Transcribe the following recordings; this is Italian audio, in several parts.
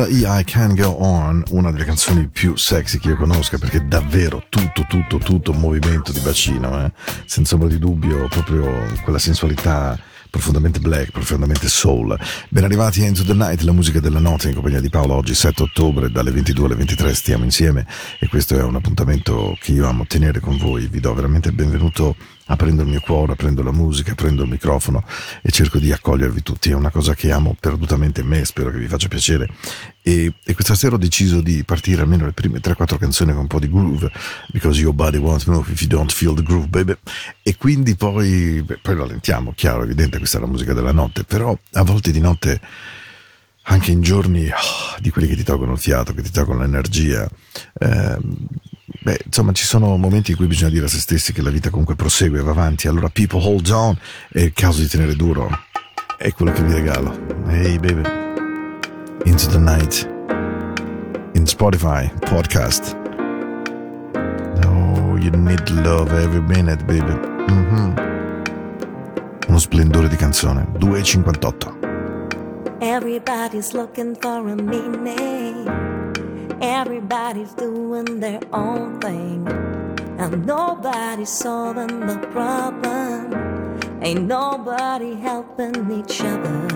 Sheila E. I Can Go On, una delle canzoni più sexy che io conosca, perché davvero tutto, tutto, tutto un movimento di bacino, eh? senza ombra di dubbio, proprio quella sensualità profondamente black, profondamente soul. Ben arrivati a Into the Night, la musica della notte in compagnia di Paolo oggi 7 ottobre dalle 22 alle 23 stiamo insieme e questo è un appuntamento che io amo tenere con voi. Vi do veramente il benvenuto aprendo il mio cuore, aprendo la musica, aprendo il microfono e cerco di accogliervi tutti. È una cosa che amo perdutamente in me, spero che vi faccia piacere. E, e questa sera ho deciso di partire almeno le prime 3-4 canzoni con un po' di groove, because your body wants to know if you don't feel the groove, baby. E quindi poi, beh, poi lo chiaro, evidente, questa è la musica della notte, però a volte di notte anche in giorni oh, di quelli che ti tolgono il fiato, che ti tolgono l'energia, ehm, Beh, insomma, ci sono momenti in cui bisogna dire a se stessi che la vita comunque prosegue, va avanti. Allora, people hold on, è il caso di tenere duro. È quello che vi regalo. Hey, baby. Into the night. In Spotify, podcast. Oh, you need love every minute, baby. Mm-hmm. Uno splendore di canzone. 2,58. Everybody's looking for a meaning. Everybody's doing their own thing. And nobody's solving the problem. Ain't nobody helping each other.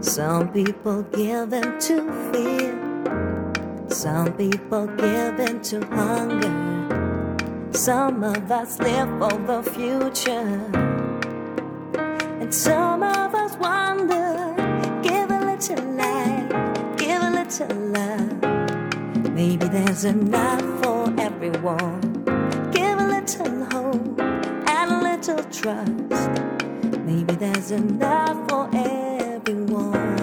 Some people give in to fear. Some people give in to hunger. Some of us live for the future. And some of Maybe there's enough for everyone. Give a little hope and a little trust. Maybe there's enough for everyone.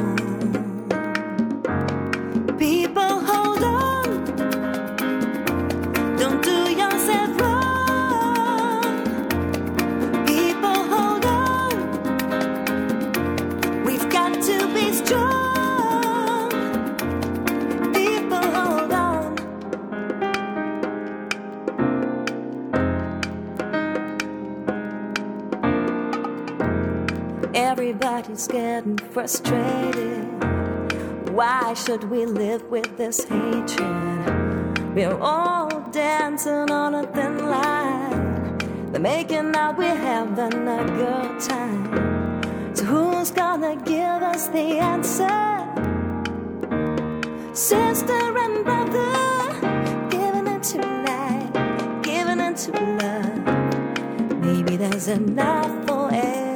Everybody's getting frustrated. Why should we live with this hatred? We're all dancing on a thin line. They're making out we're having a good time. So who's gonna give us the answer? Sister and brother, giving it to light, giving it to love. Maybe there's enough for everyone.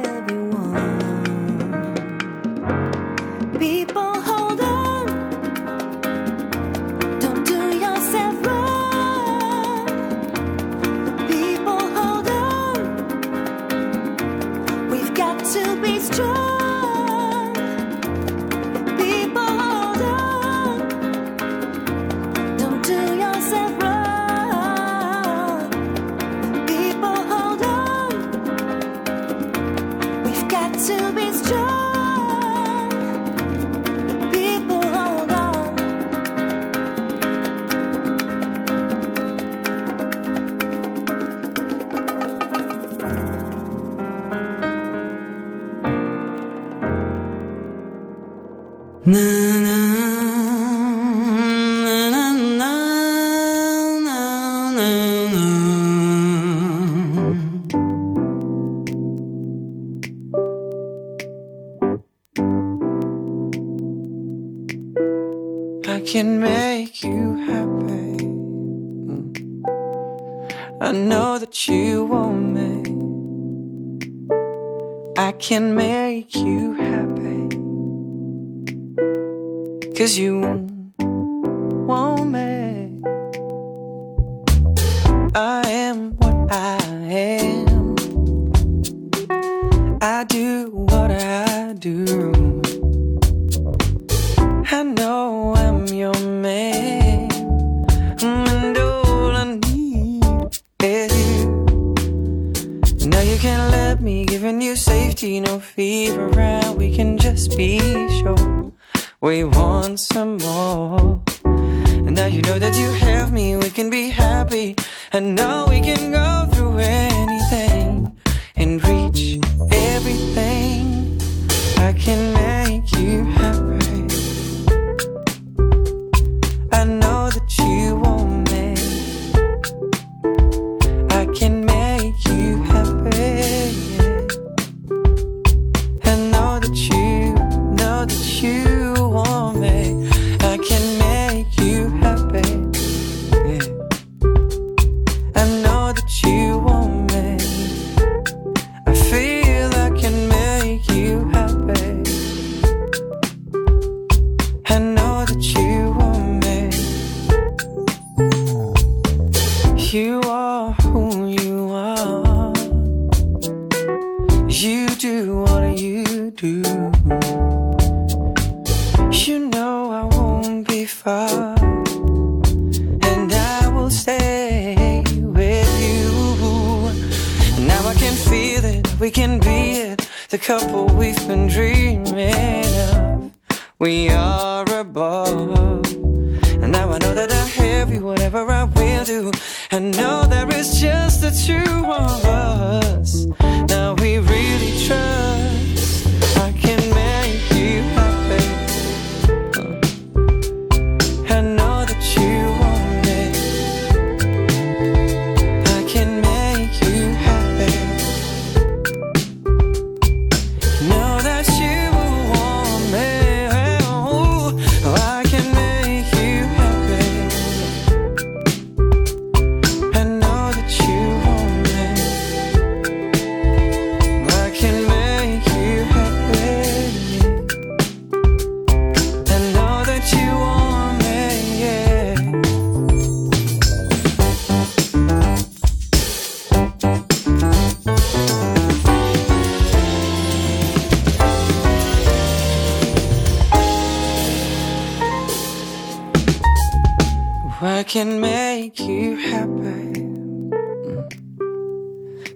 Can make you happy.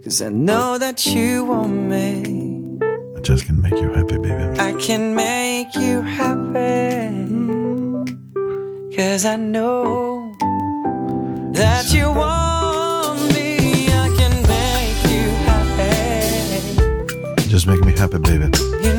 Cause I know that you want me. I just can make you happy, baby. I can make you happy. Cause I know that you want me. I can make you happy. Just make me happy, baby. You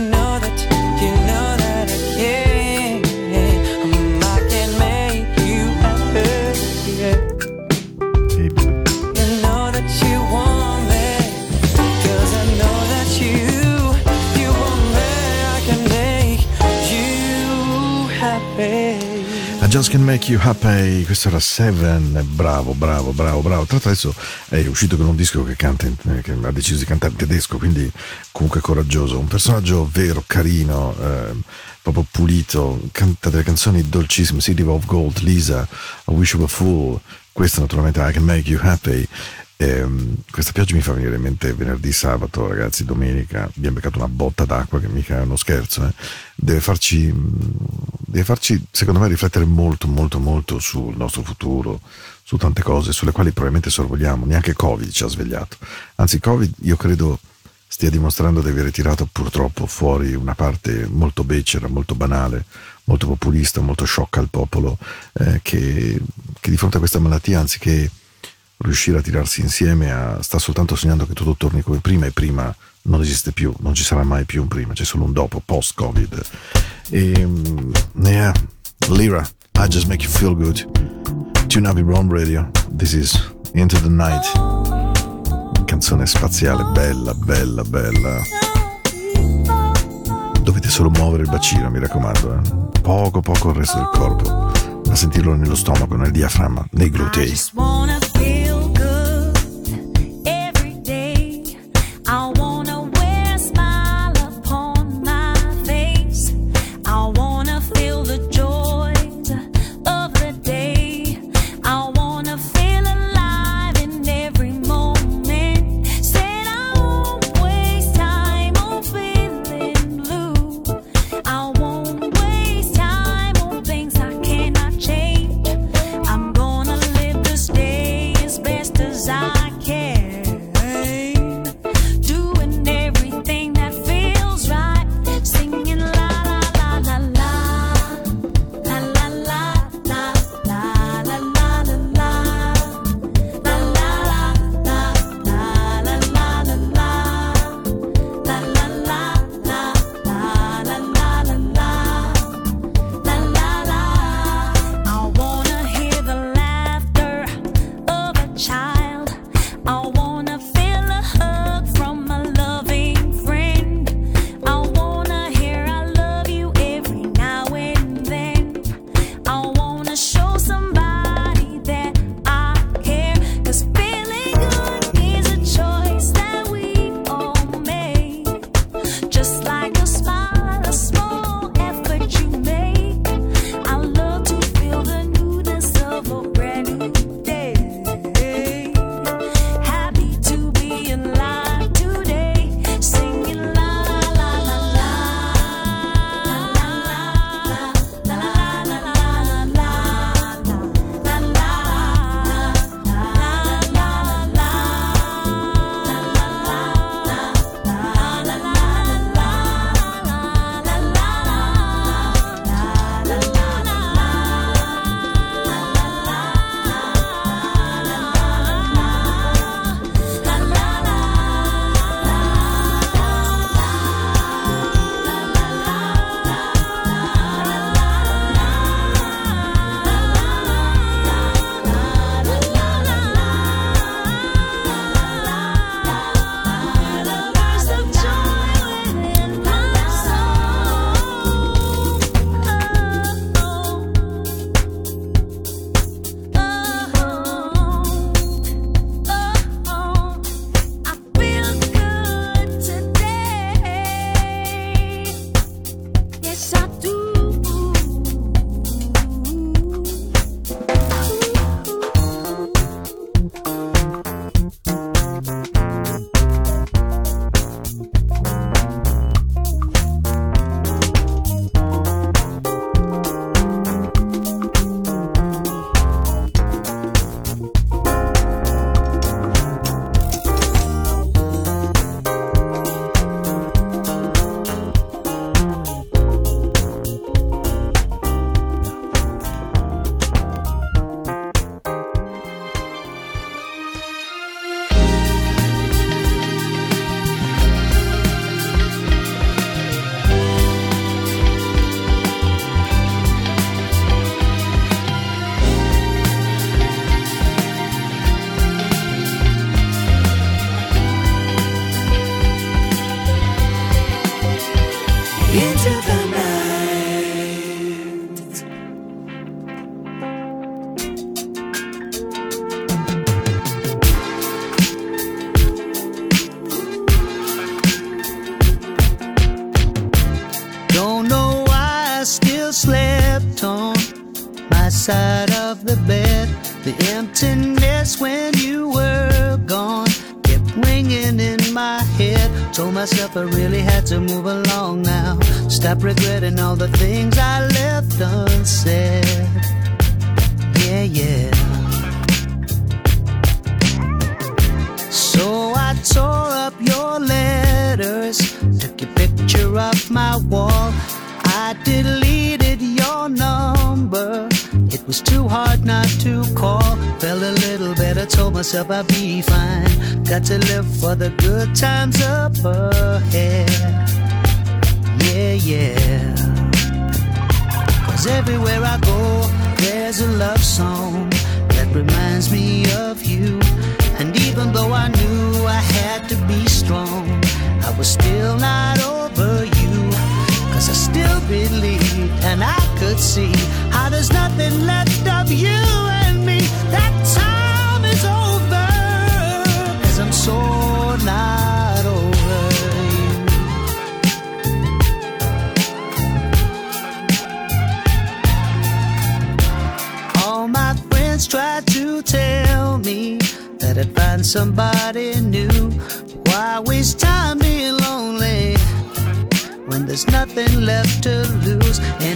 Just can make you happy. Questo era Seven. Bravo, bravo, bravo, bravo. Tra l'altro adesso è uscito con un disco che canta, in- eh, che ha deciso di cantare in tedesco, quindi comunque coraggioso. Un personaggio vero, carino, eh, proprio pulito. Canta delle canzoni dolcissime. City of Gold, Lisa, I Wish You Were Fool. Questa naturalmente I Can Make You Happy. Ehm, questa pioggia mi fa venire in mente venerdì, sabato, ragazzi, domenica. Abbiamo beccato una botta d'acqua che mica è uno scherzo. eh. Deve farci, mh, deve farci, secondo me, riflettere molto, molto, molto sul nostro futuro, su tante cose sulle quali probabilmente sorvoliamo. Neanche Covid ci ha svegliato. Anzi, Covid, io credo stia dimostrando di aver tirato purtroppo fuori una parte molto becera, molto banale, molto populista, molto sciocca al popolo, eh, che, che di fronte a questa malattia, anziché riuscire a tirarsi insieme a, sta soltanto sognando che tutto torni come prima e prima non esiste più, non ci sarà mai più un prima, c'è solo un dopo, post-Covid. E, mm, yeah, Lyra, I just make you feel good. Tune up your own radio. This is Into the Night. Canzone spaziale, bella, bella, bella. Dovete solo muovere il bacino, mi raccomando. eh. Poco, poco il resto del corpo. Ma sentirlo nello stomaco, nel diaframma, nei glutei.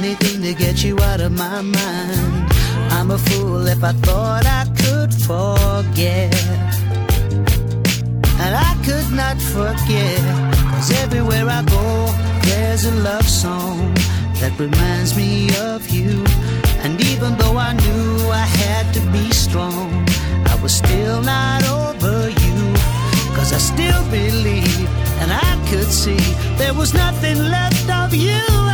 Anything to get you out of my mind. I'm a fool if I thought I could forget. And I could not forget. Cause everywhere I go, there's a love song that reminds me of you. And even though I knew I had to be strong, I was still not over you. Cause I still believe and I could see there was nothing left of you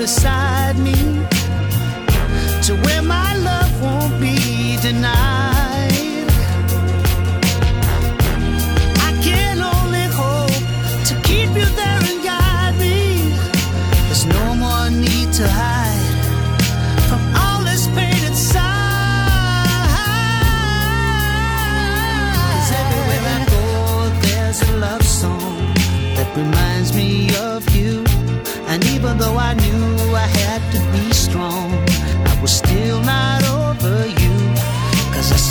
beside me. To where my love won't be denied. I can only hope to keep you there and guide me. There's no more need to hide from all this pain inside. 'Cause everywhere I go, there's a love song that reminds me of you. And even though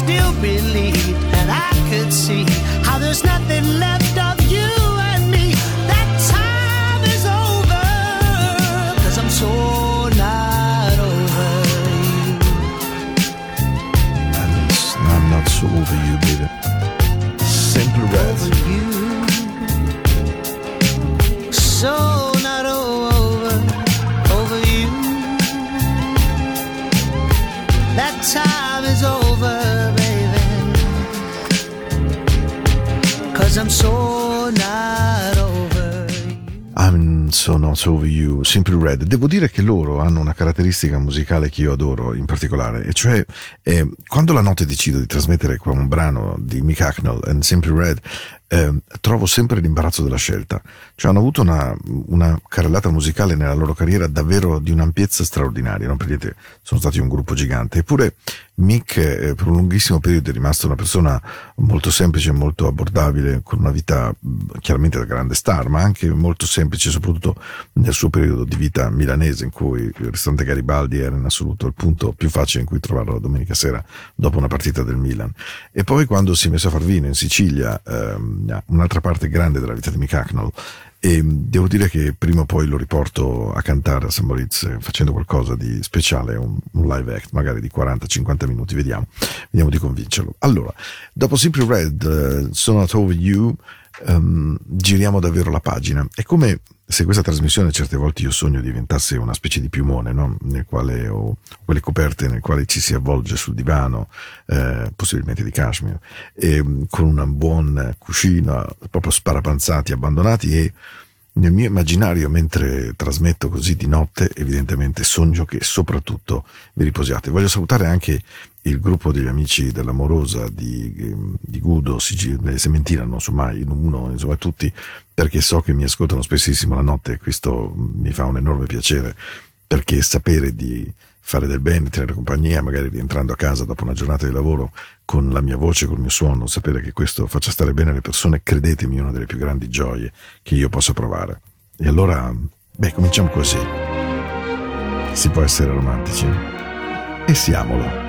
still believed and I could see how there's nothing left so not over you, Simply Red. Devo dire che loro hanno una caratteristica musicale che io adoro in particolare, e cioè eh, quando la notte decido di trasmettere qua un brano di Mick Hacknell and Simply Red, eh, trovo sempre l'imbarazzo della scelta. Cioè hanno avuto una, una carrellata musicale nella loro carriera davvero di un'ampiezza straordinaria, non per niente sono stati un gruppo gigante, eppure Mick eh, per un lunghissimo periodo è rimasto una persona molto semplice, molto abbordabile, con una vita chiaramente da grande star, ma anche molto semplice, soprattutto nel suo periodo di vita milanese, in cui il ristorante Garibaldi era in assoluto il punto più facile in cui trovarlo la domenica sera dopo una partita del Milan. E poi quando si è messo a far vino in Sicilia, ehm, un'altra parte grande della vita di Mick Hacknell, e devo dire che prima o poi lo riporto a cantare a St. Moritz eh, facendo qualcosa di speciale, un, un live act magari di 40-50 minuti, vediamo, vediamo di convincerlo. Allora, dopo Simply Red, uh, Sono Not Over You, um, giriamo davvero la pagina. È come se questa trasmissione certe volte io sogno diventasse una specie di piumone, no? nel quale ho quelle coperte nel quale ci si avvolge sul divano, eh, possibilmente di cashmere, e, mm, con un buon cuscino, proprio sparapanzati, abbandonati e nel mio immaginario, mentre trasmetto così di notte, evidentemente sogno che soprattutto vi riposiate. Voglio salutare anche il gruppo degli amici dell'Amorosa di, di Gudo, Sicilia, Sementina, non so mai, in uno, insomma tutti, perché so che mi ascoltano spessissimo la notte e questo mi fa un enorme piacere, perché sapere di fare del bene, tenere compagnia, magari rientrando a casa dopo una giornata di lavoro con la mia voce, col mio suono, sapere che questo faccia stare bene le persone, credetemi, è una delle più grandi gioie che io possa provare. E allora, beh, cominciamo così. Si può essere romantici? E siamolo.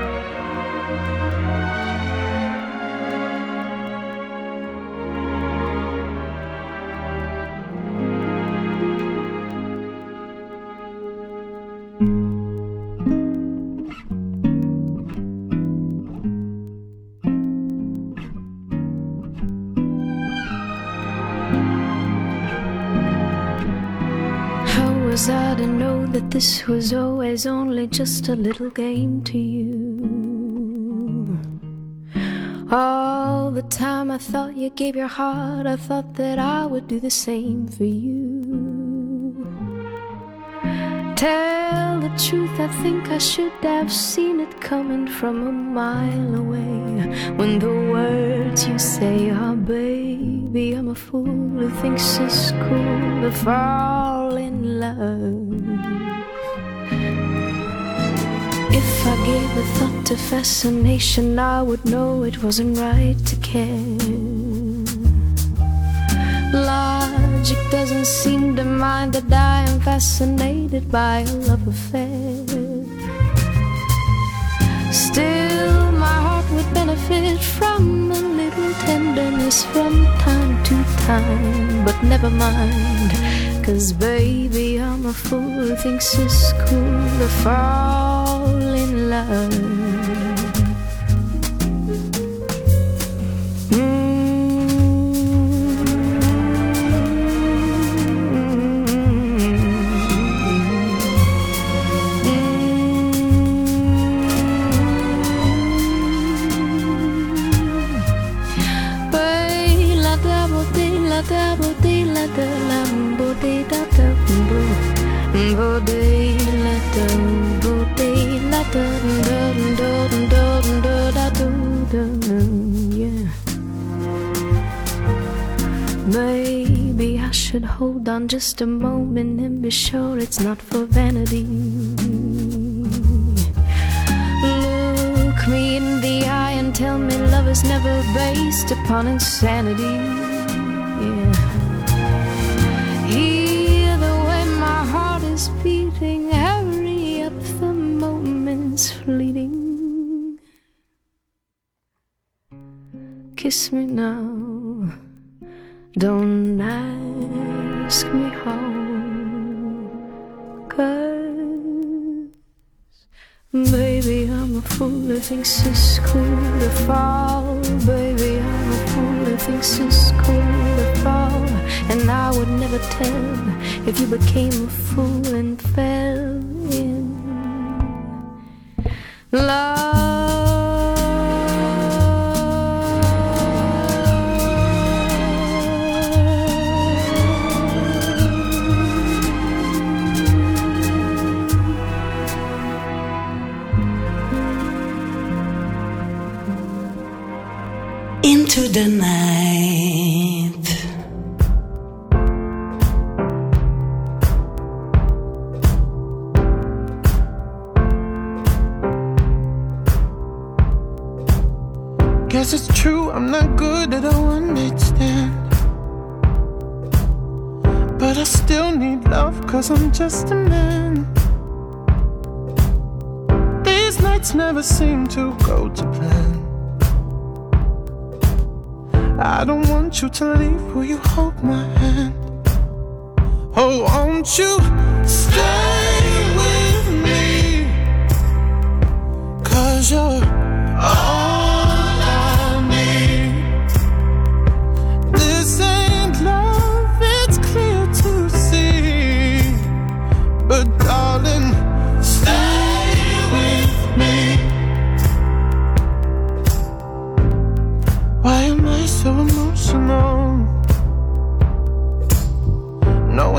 This was always only just a little game to you? All the time I thought you gave your heart, I thought that I would do the same for you. Tell the truth, I think I should have seen it coming from a mile away. When the words you say are, baby, I'm a fool who thinks it's cool to fall in love. If I gave a thought to fascination, I would know it wasn't right to care. Logic doesn't seem to mind that I am fascinated by a love affair. Still, my heart would benefit from a little tenderness from time to time. But never mind, cause baby, I'm a fool who thinks it's cool to fall love. Should hold on just a moment and be sure it's not for vanity. Look me in the eye and tell me love is never based upon insanity. Yeah. Hear the way my heart is beating, hurry up, the moment's fleeting. Kiss me now, don't ask me how. Cause Baby, I'm a fool who thinks it's cool to fall. Baby, I'm a fool who thinks it's cool to fall. And I would never tell if you became a fool and fell in love. The night. Guess it's true, I'm not good at a one. But I still need love, cause I'm just a want you to leave, will you hold my hand? Oh, won't you stay with me? Cause you're all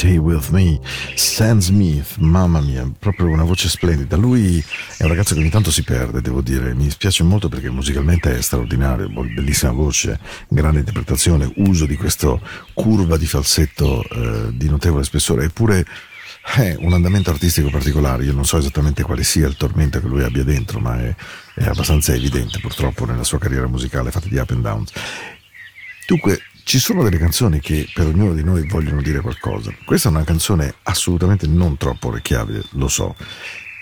stay with me. Sam Smith, mamma mia, proprio una voce splendida. Lui è un ragazzo che ogni tanto si perde, devo dire. Mi dispiace molto perché musicalmente è straordinario, bellissima voce, grande interpretazione, uso di questa curva di falsetto eh, di notevole spessore. Eppure è un andamento artistico particolare. Io non so esattamente quale sia il tormento che lui abbia dentro, ma è, è abbastanza evidente purtroppo nella sua carriera musicale fatta di up and downs. Dunque, ci sono delle canzoni che per ognuno di noi vogliono dire qualcosa. Questa è una canzone assolutamente non troppo orecchiabile, lo so.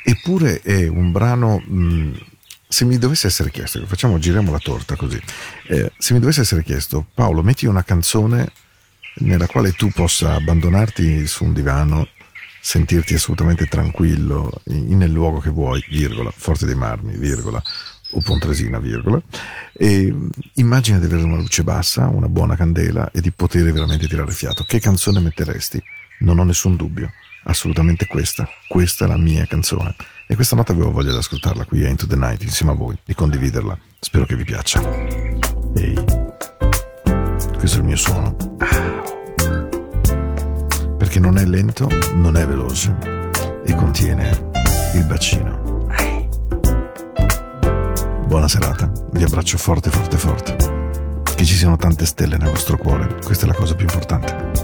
Eppure è un brano. mh, se mi dovesse essere chiesto, facciamo, giriamo la torta così. Eh, se mi dovesse essere chiesto, Paolo, metti una canzone nella quale tu possa abbandonarti su un divano, sentirti assolutamente tranquillo in- nel luogo che vuoi, virgola, Forte dei Marmi, virgola, o Pontresina, virgola, e immagina di avere una luce bassa, una buona candela e di poter veramente tirare fiato. Che canzone metteresti? Non ho nessun dubbio, assolutamente questa. Questa è la mia canzone. E questa notte avevo voglia di ascoltarla qui a Into the Night insieme a voi, di condividerla. Spero che vi piaccia. Ehi, questo è il mio suono. Perché non è lento, non è veloce e contiene il bacino. Buona serata, vi abbraccio forte, forte, forte. Che ci siano tante stelle nel vostro cuore, questa è la cosa più importante.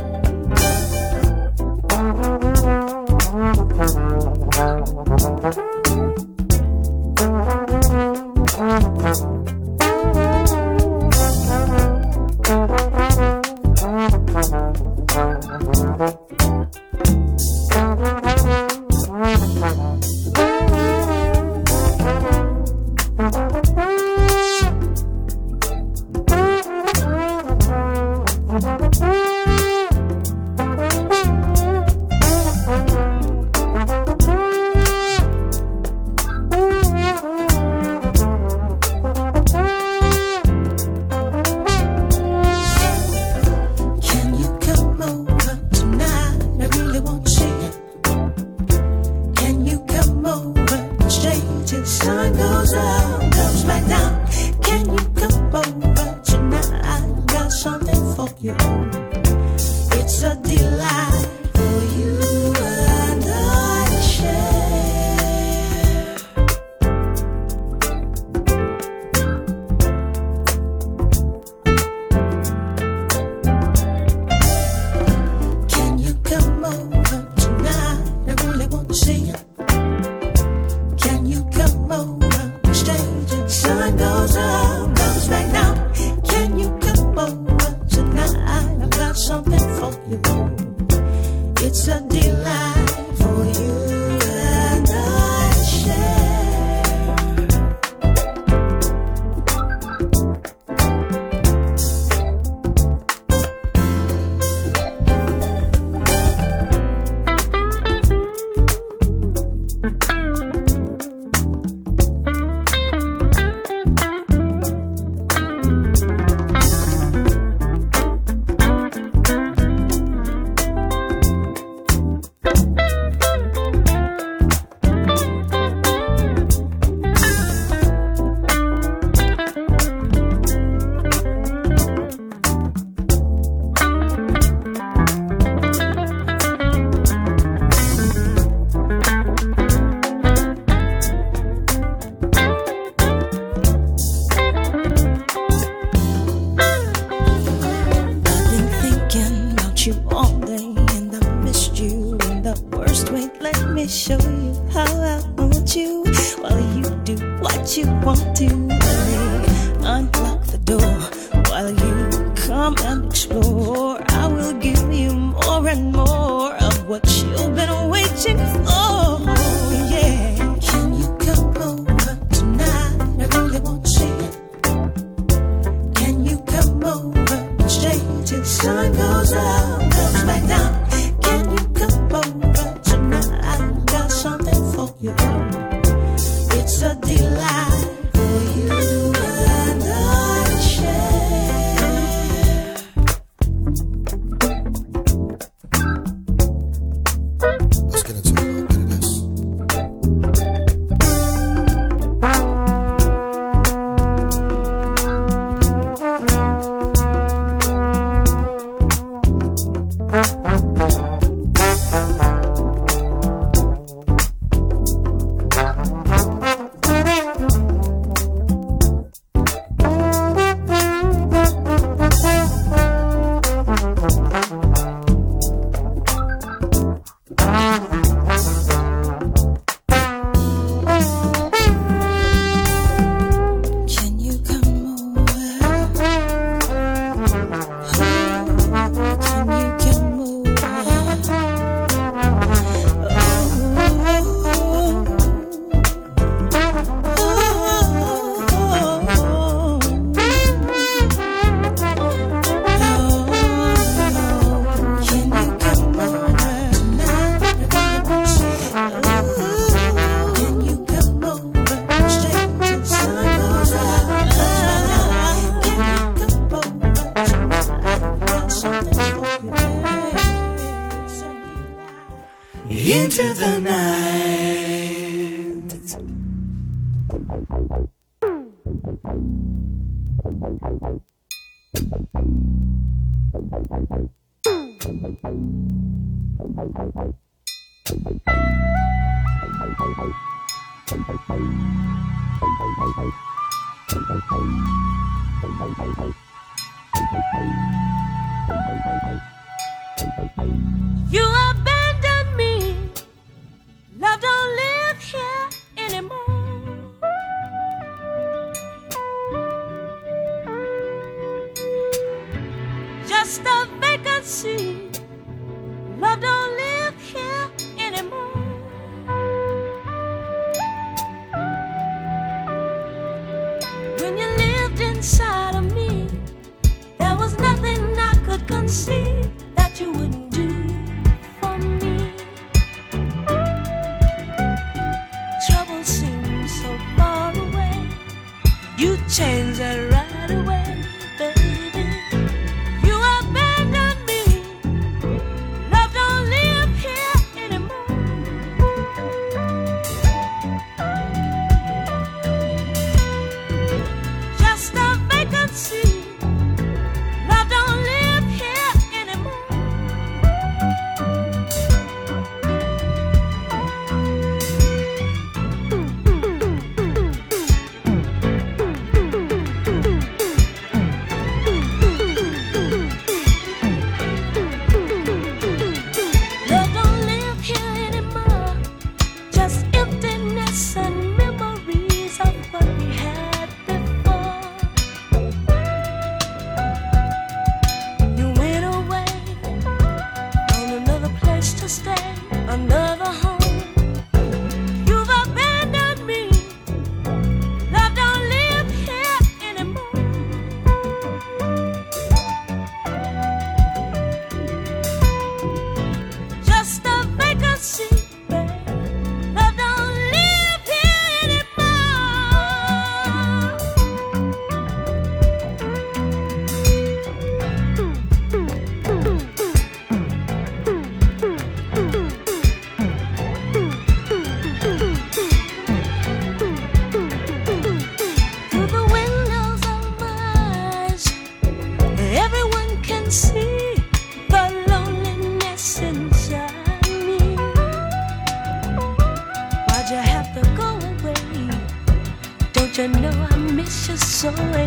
So and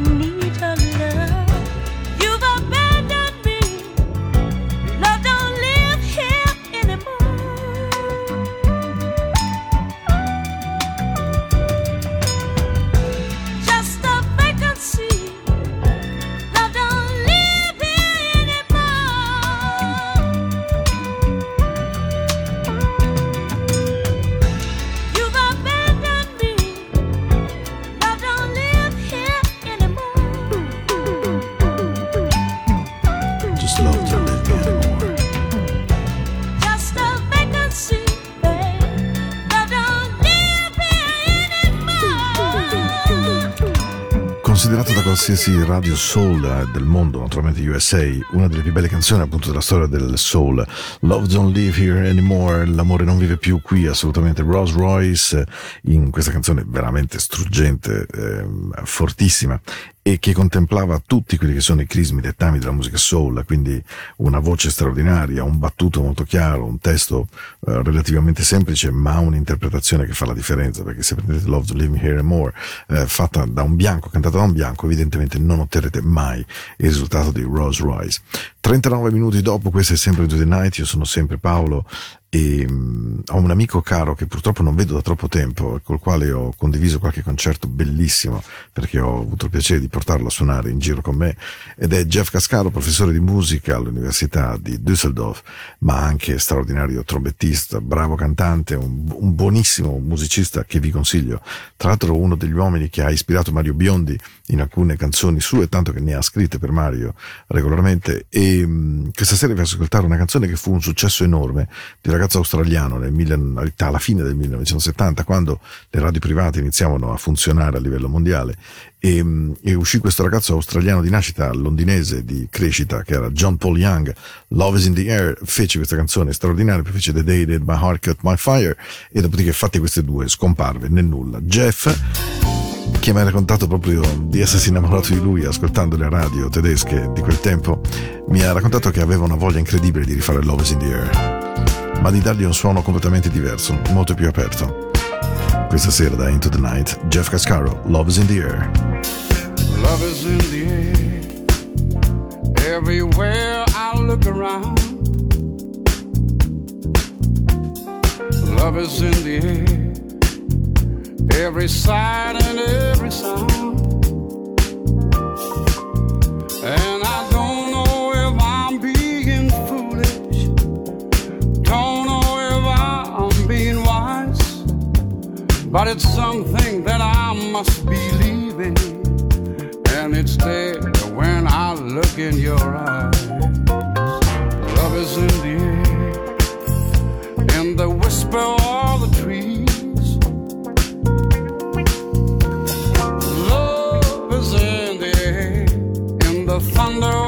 qualsiasi radio soul eh, del mondo, naturalmente USA, una delle più belle canzoni appunto della storia del soul, Love Don't Live Here Anymore, l'amore non vive più qui, assolutamente. Rolls Royce, eh, in questa canzone veramente struggente, ehm, fortissima, e che contemplava tutti quelli che sono i crismi dettami della musica soul, quindi una voce straordinaria, un battuto molto chiaro, un testo eh, relativamente semplice, ma un'interpretazione che fa la differenza, perché se prendete Love to Live Me Here and More, eh, fatta da un bianco, cantata da un bianco, evidentemente non otterrete mai il risultato di Rolls Royce. 39 minuti dopo, questo è sempre Do the Night, io sono sempre Paolo e mm, ho un amico caro che purtroppo non vedo da troppo tempo, col quale ho condiviso qualche concerto bellissimo, perché ho avuto il piacere di portarlo a suonare in giro con me, ed è Jeff Cascaro, professore di musica all'Università di Düsseldorf, ma anche straordinario trombettista, bravo cantante, un, un buonissimo musicista che vi consiglio. Tra l'altro uno degli uomini che ha ispirato Mario Biondi in alcune canzoni sue, tanto che ne ha scritte per Mario regolarmente, e mh, questa sera vi ascoltare una canzone che fu un successo enorme di una ragazzo australiano nel alla fine del 1970, quando le radio private iniziavano a funzionare a livello mondiale, e, e uscì questo ragazzo australiano di nascita londinese di crescita, che era John Paul Young, Love is in the Air, fece questa canzone straordinaria, poi fece The Day That My Heart Cut My Fire, e dopodiché fatte queste due, scomparve nel nulla. Jeff che mi ha raccontato proprio di essersi innamorato di lui ascoltando le radio tedesche di quel tempo, mi ha raccontato che aveva una voglia incredibile di rifare Love is in the Air, ma di dargli un suono completamente diverso, molto più aperto. Questa sera da Into the Night, Jeff Cascaro, Love is in the Air. Love is in the air. Everywhere I look around. Love is in the air. Every sight and every sound. And But it's something that I must believe in. And it's there when I look in your eyes. Love is in the air, in the whisper of the trees. Love is in the air, in the thunder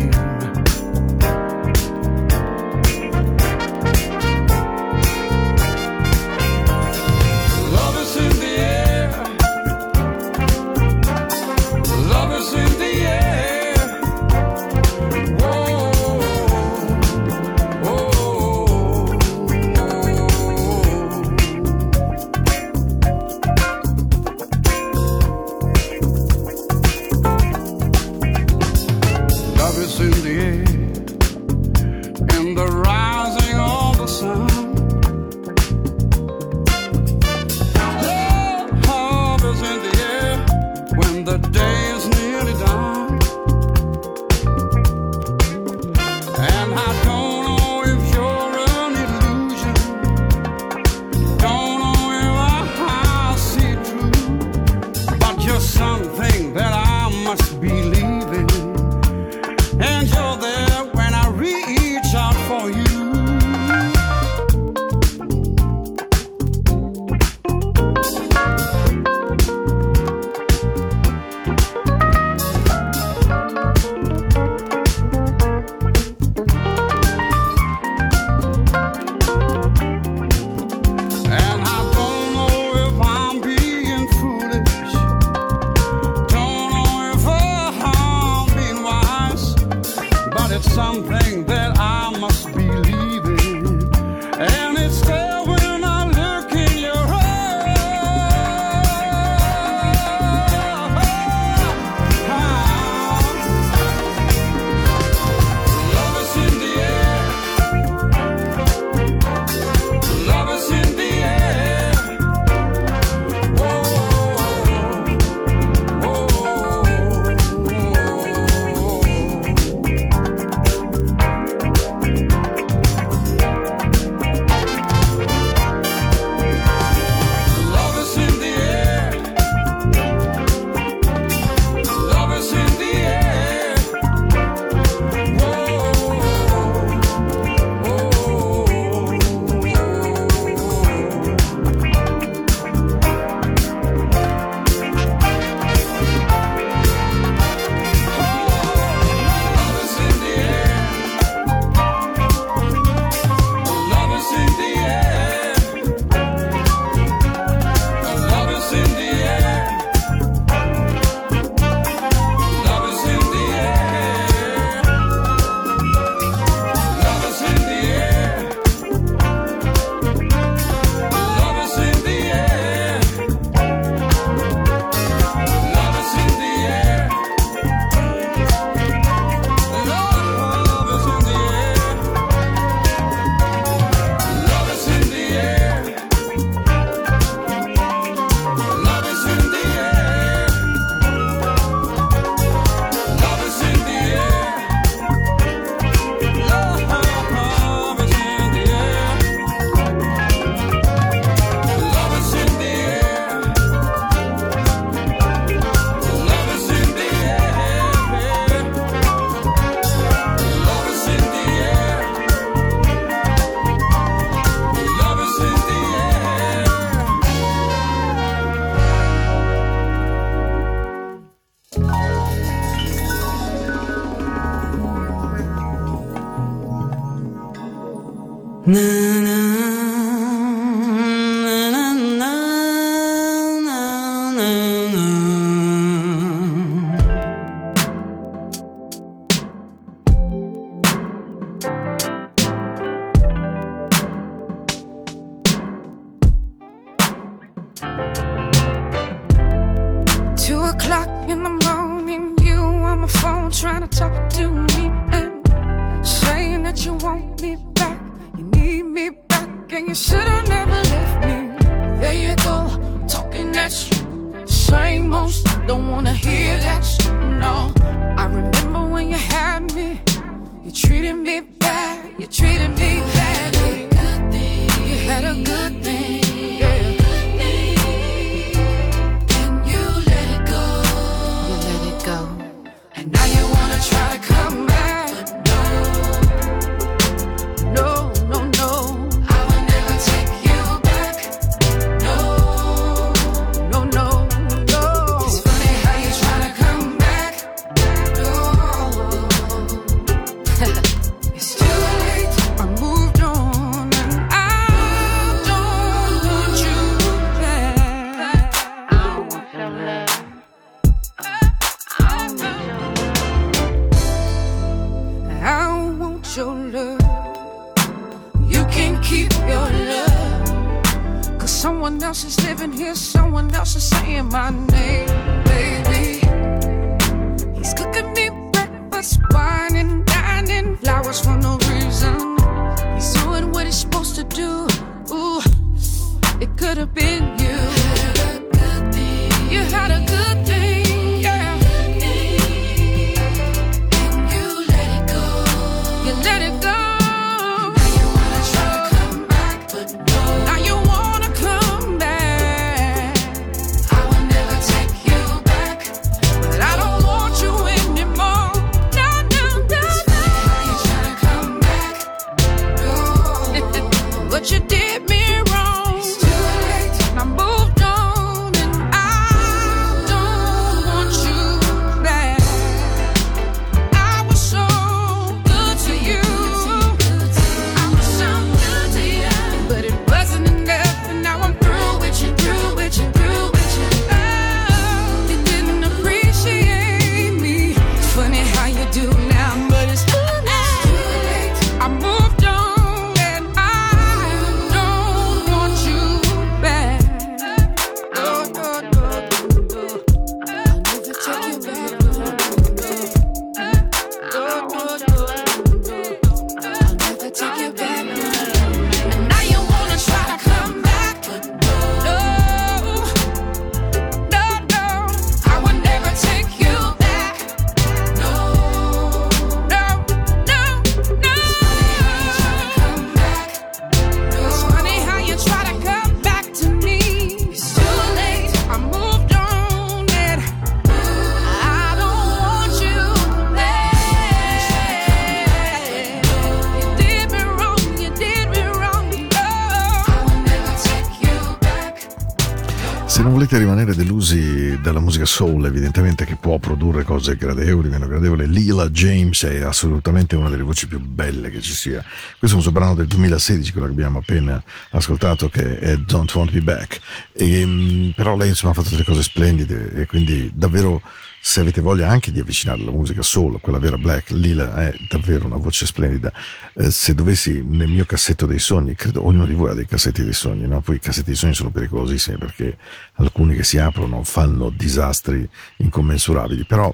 O'clock in the morning, you on my phone trying to talk to me and saying that you want me back, you need me back, and you should have never left me. There you go, talking that shit. Same old don't wanna hear that shit. No, I remember when you had me, you treated me bad, you treated me badly. You had a good thing, no. but you did produrre cose gradevoli, meno gradevoli, Lila James è assolutamente una delle voci più belle che ci sia. Questo è un suo brano del 2016, quello che abbiamo appena ascoltato, che è Don't Want Me Back. E, mm, però lei insomma ha fatto delle cose splendide e quindi davvero se avete voglia anche di avvicinare alla musica soul, quella vera black, Lila è davvero una voce splendida. Eh, se dovessi nel mio cassetto dei sogni, credo ognuno di voi ha dei cassetti dei sogni, no? Poi i cassetti dei sogni sono pericolosissimi perché alcuni che si aprono fanno disastri incommensurabili, però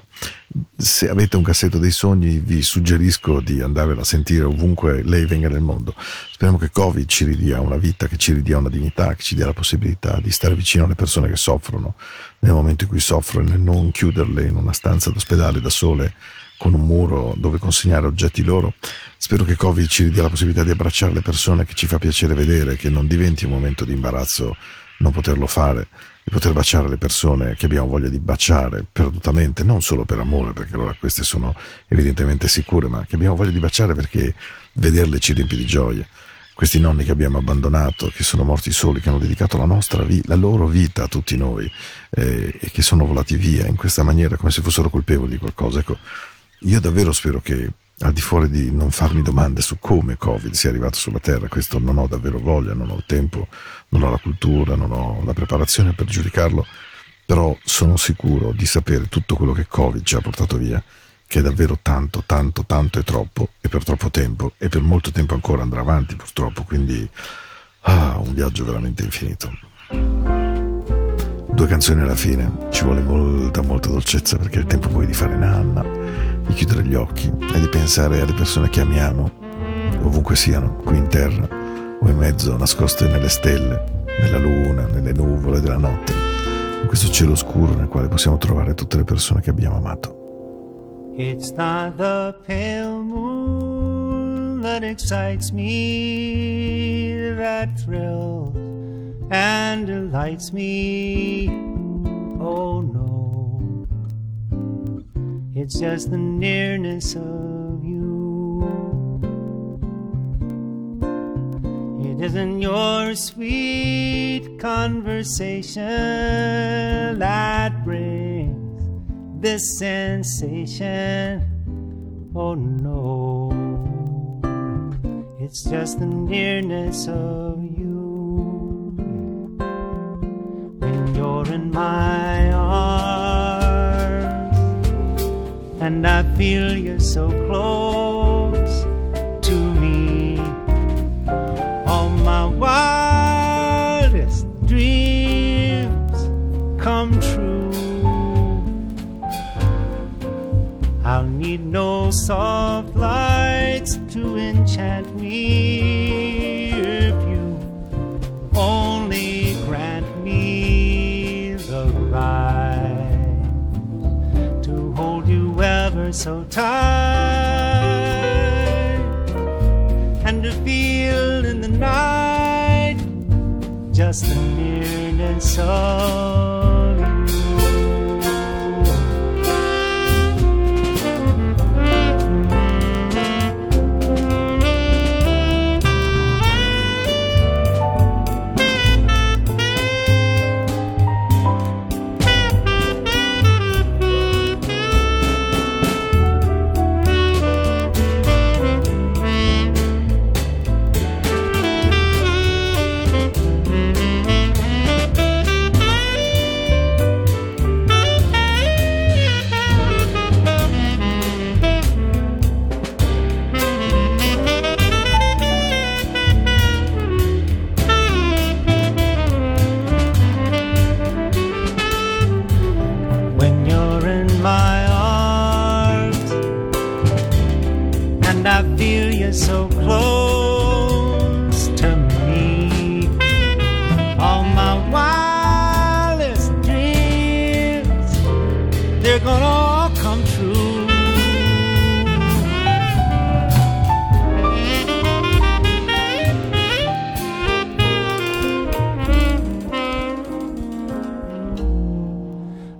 se avete un cassetto dei sogni vi suggerisco di andarvela a sentire ovunque lei venga nel mondo. Speriamo che Covid ci ridia una vita, che ci ridia una dignità, che ci dia la possibilità di stare vicino alle persone che soffrono nel momento in cui soffrono e non chiuderle in una stanza d'ospedale da sole con un muro dove consegnare oggetti loro. Spero che Covid ci ridia la possibilità di abbracciare le persone che ci fa piacere vedere, che non diventi un momento di imbarazzo non poterlo fare, di poter baciare le persone che abbiamo voglia di baciare perdutamente, non solo per amore, perché allora queste sono evidentemente sicure, ma che abbiamo voglia di baciare perché vederle ci riempie di gioia. Questi nonni che abbiamo abbandonato, che sono morti soli, che hanno dedicato la, nostra la loro vita a tutti noi eh, e che sono volati via in questa maniera come se fossero colpevoli di qualcosa. Ecco, io davvero spero che al di fuori di non farmi domande su come Covid sia arrivato sulla Terra, questo non ho davvero voglia, non ho il tempo, non ho la cultura, non ho la preparazione per giudicarlo, però sono sicuro di sapere tutto quello che Covid ci ha portato via, che è davvero tanto, tanto, tanto e troppo, e per troppo tempo, e per molto tempo ancora andrà avanti purtroppo, quindi ah, un viaggio veramente infinito. Due canzoni alla fine, ci vuole molta, molta dolcezza perché è il tempo poi di fare nanna, di chiudere gli occhi e di pensare alle persone che amiamo, ovunque siano, qui in terra o in mezzo, nascoste nelle stelle, nella luna, nelle nuvole della notte, in questo cielo scuro nel quale possiamo trovare tutte le persone che abbiamo amato. It's not the pale moon that excites me, that thrills and delights me. Oh no, it's just the nearness of you. It isn't your sweet conversation that brings this sensation. Oh no, it's just the nearness of you. When you're in my arms, and I feel you're so close soft lights to enchant me. If you only grant me the right to hold you ever so tight and to feel in the night just the nearness of and I feel you so close to me. All my wildest dreams, they're gonna all come true.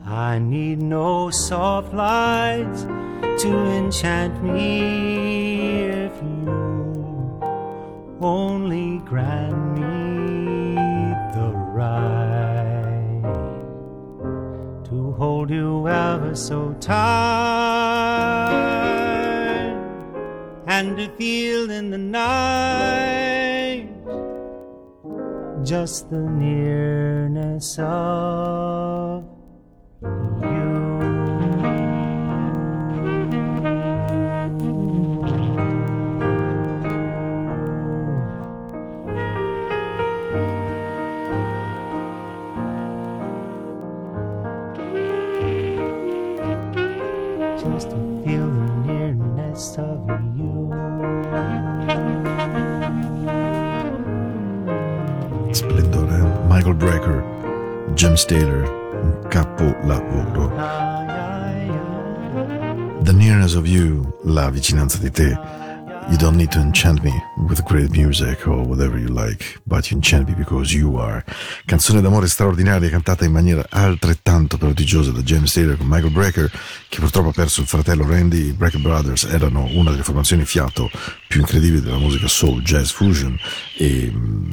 I need no soft lights to enchant me only grant me the right to hold you ever so tight and to feel in the night just the nearness of Michael Brecker, James Taylor, un capolavoro. The nearness of you, la vicinanza di te. You don't need to enchant me with great music or whatever you like, but you enchant me because you are. Canzone d'amore straordinaria cantata in maniera altrettanto prodigiosa da James Taylor con Michael Brecker, che purtroppo ha perso il fratello Randy. I Brecker Brothers erano una delle formazioni fiato più incredibili della musica soul, jazz, fusion e mm,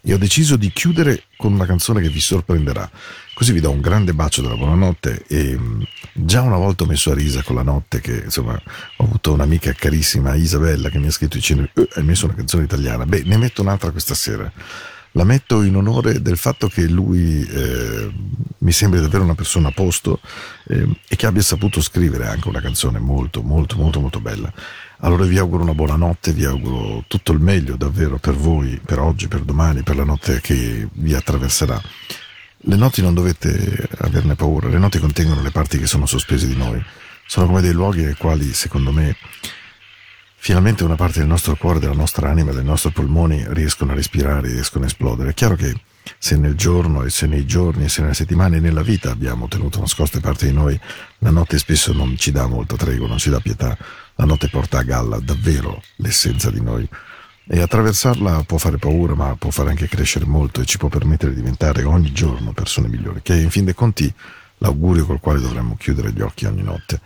e ho deciso di chiudere con una canzone che vi sorprenderà. Così vi do un grande bacio della buonanotte e mh, già una volta ho messo a risa con la notte che insomma ho avuto un'amica carissima Isabella che mi ha scritto dicendo "Eh, hai messo una canzone italiana, beh ne metto un'altra questa sera. La metto in onore del fatto che lui eh, mi sembri davvero una persona a posto eh, e che abbia saputo scrivere anche una canzone molto molto molto molto bella. Allora vi auguro una buona notte, vi auguro tutto il meglio davvero per voi, per oggi, per domani, per la notte che vi attraverserà. Le notti non dovete averne paura, le notti contengono le parti che sono sospese di noi. Sono come dei luoghi nei quali, secondo me, finalmente una parte del nostro cuore, della nostra anima, dei nostri polmoni riescono a respirare, riescono a esplodere. È chiaro che se nel giorno e se nei giorni e se nelle settimane e nella vita abbiamo tenuto nascoste parti di noi, la notte spesso non ci dà molta tregua, non ci dà pietà. La notte porta a galla davvero l'essenza di noi. E attraversarla può fare paura, ma può fare anche crescere molto e ci può permettere di diventare ogni giorno persone migliori, che è in fin dei conti l'augurio col quale dovremmo chiudere gli occhi ogni notte.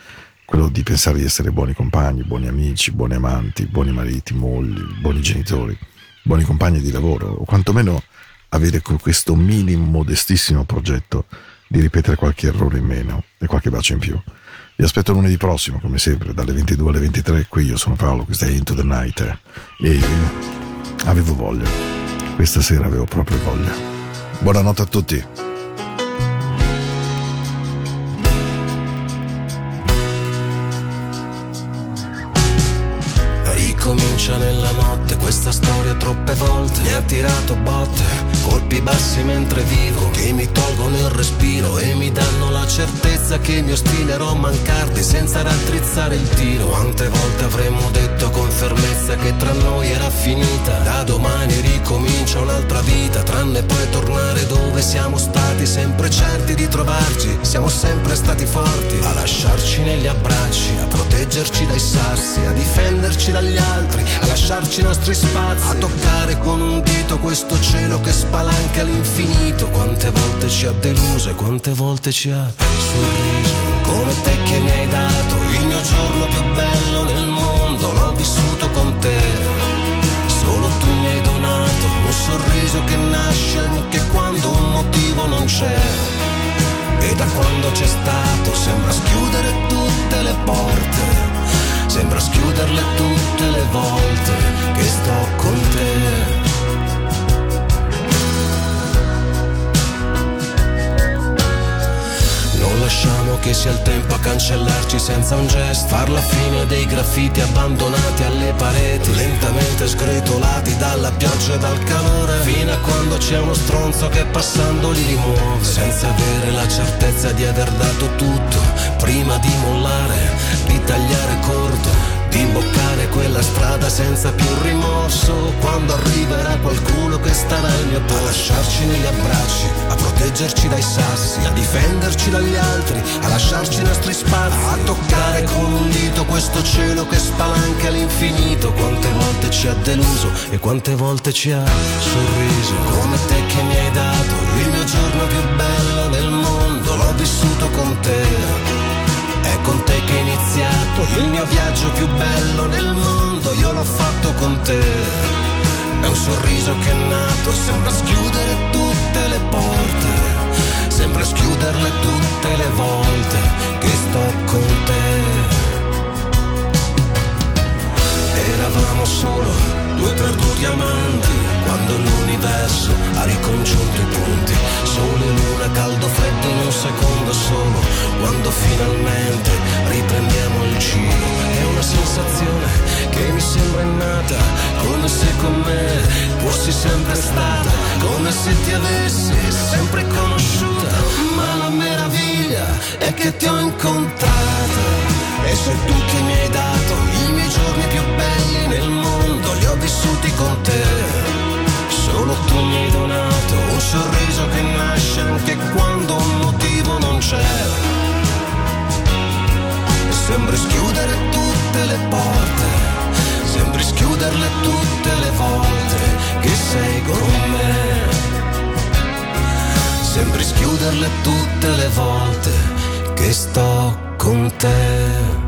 Quello di pensare di essere buoni compagni, buoni amici, buoni amanti, buoni mariti, mogli, buoni genitori, buoni compagni di lavoro, o quantomeno avere con questo minimo modestissimo progetto di ripetere qualche errore in meno e qualche bacio in più. Vi aspetto lunedì prossimo, come sempre, dalle 22 alle 23. Qui io sono Paolo, questa è Into the Night. E avevo voglia. Questa sera avevo proprio voglia. Buonanotte a tutti. Ricomincia nella notte questa storia troppe volte Mi ha tirato botte, colpi bassi mentre vivo Che mi tolgono il respiro e mi danno la certezza Che mi ostinerò a mancarti senza raddrizzare il tiro. Quante volte avremmo detto con fermezza che tra noi era finita vita Tranne poi tornare dove siamo stati Sempre certi di trovarci Siamo sempre stati forti A lasciarci negli abbracci A proteggerci dai sassi A difenderci dagli altri A lasciarci i nostri spazi A toccare con un dito questo cielo che spalanca all'infinito Quante volte ci ha deluso e quante volte ci ha sorriso. Come te che mi hai dato il mio giorno più bello nel mondo L'ho vissuto con te. Solo tu mi hai donato un sorriso che nasce anche quando un motivo non c'è. E da quando c'è stato sembra schiudere tutte le porte. Sembra schiuderle tutte le volte che sto con te. Lasciamo che sia il tempo a cancellarci senza un gesto. Far la fine dei graffiti abbandonati alle pareti. Lentamente sgretolati dalla pioggia e dal calore. Fino a quando c'è uno stronzo che passando li rimuove. Senza avere la certezza di aver dato tutto Prima di mollare, di tagliare corto di imboccare quella strada senza più rimorso. Quando arriverà qualcuno che starà al mio posto. A lasciarci negli abbracci a proteggerci dai sassi a difenderci dagli altri a lasciarci i nostri spazi. A toccare con un dito questo cielo che spalanca all'infinito quante volte ci ha deluso e quante volte ci ha sorriso. Come te che mi hai dato il mio giorno più bello del mondo l'ho vissuto con te con te che è iniziato il mio viaggio più bello nel mondo, io l'ho fatto con te. È un sorriso che è nato, sembra schiudere tutte le porte, sembra schiuderle tutte le volte che sto con te. Eravamo solo due perduti amanti quando l'universo ha ricongiunto i punti. Sole, luna, caldo, freddo in un secondo solo. Quando finalmente sembra innata, come se con me fossi sempre stata, come se ti avessi sempre conosciuta. Ma la meraviglia è che ti ho incontrata. E sei tu che mi hai dato i miei giorni più belli nel mondo, li ho vissuti con te. Solo tu mi hai donato un sorriso che nasce anche quando un motivo non c'è. Sembri schiudere tutte le porte, schiuderle tutte le volte che sei con me. Sembri schiuderle tutte le volte che sto con te.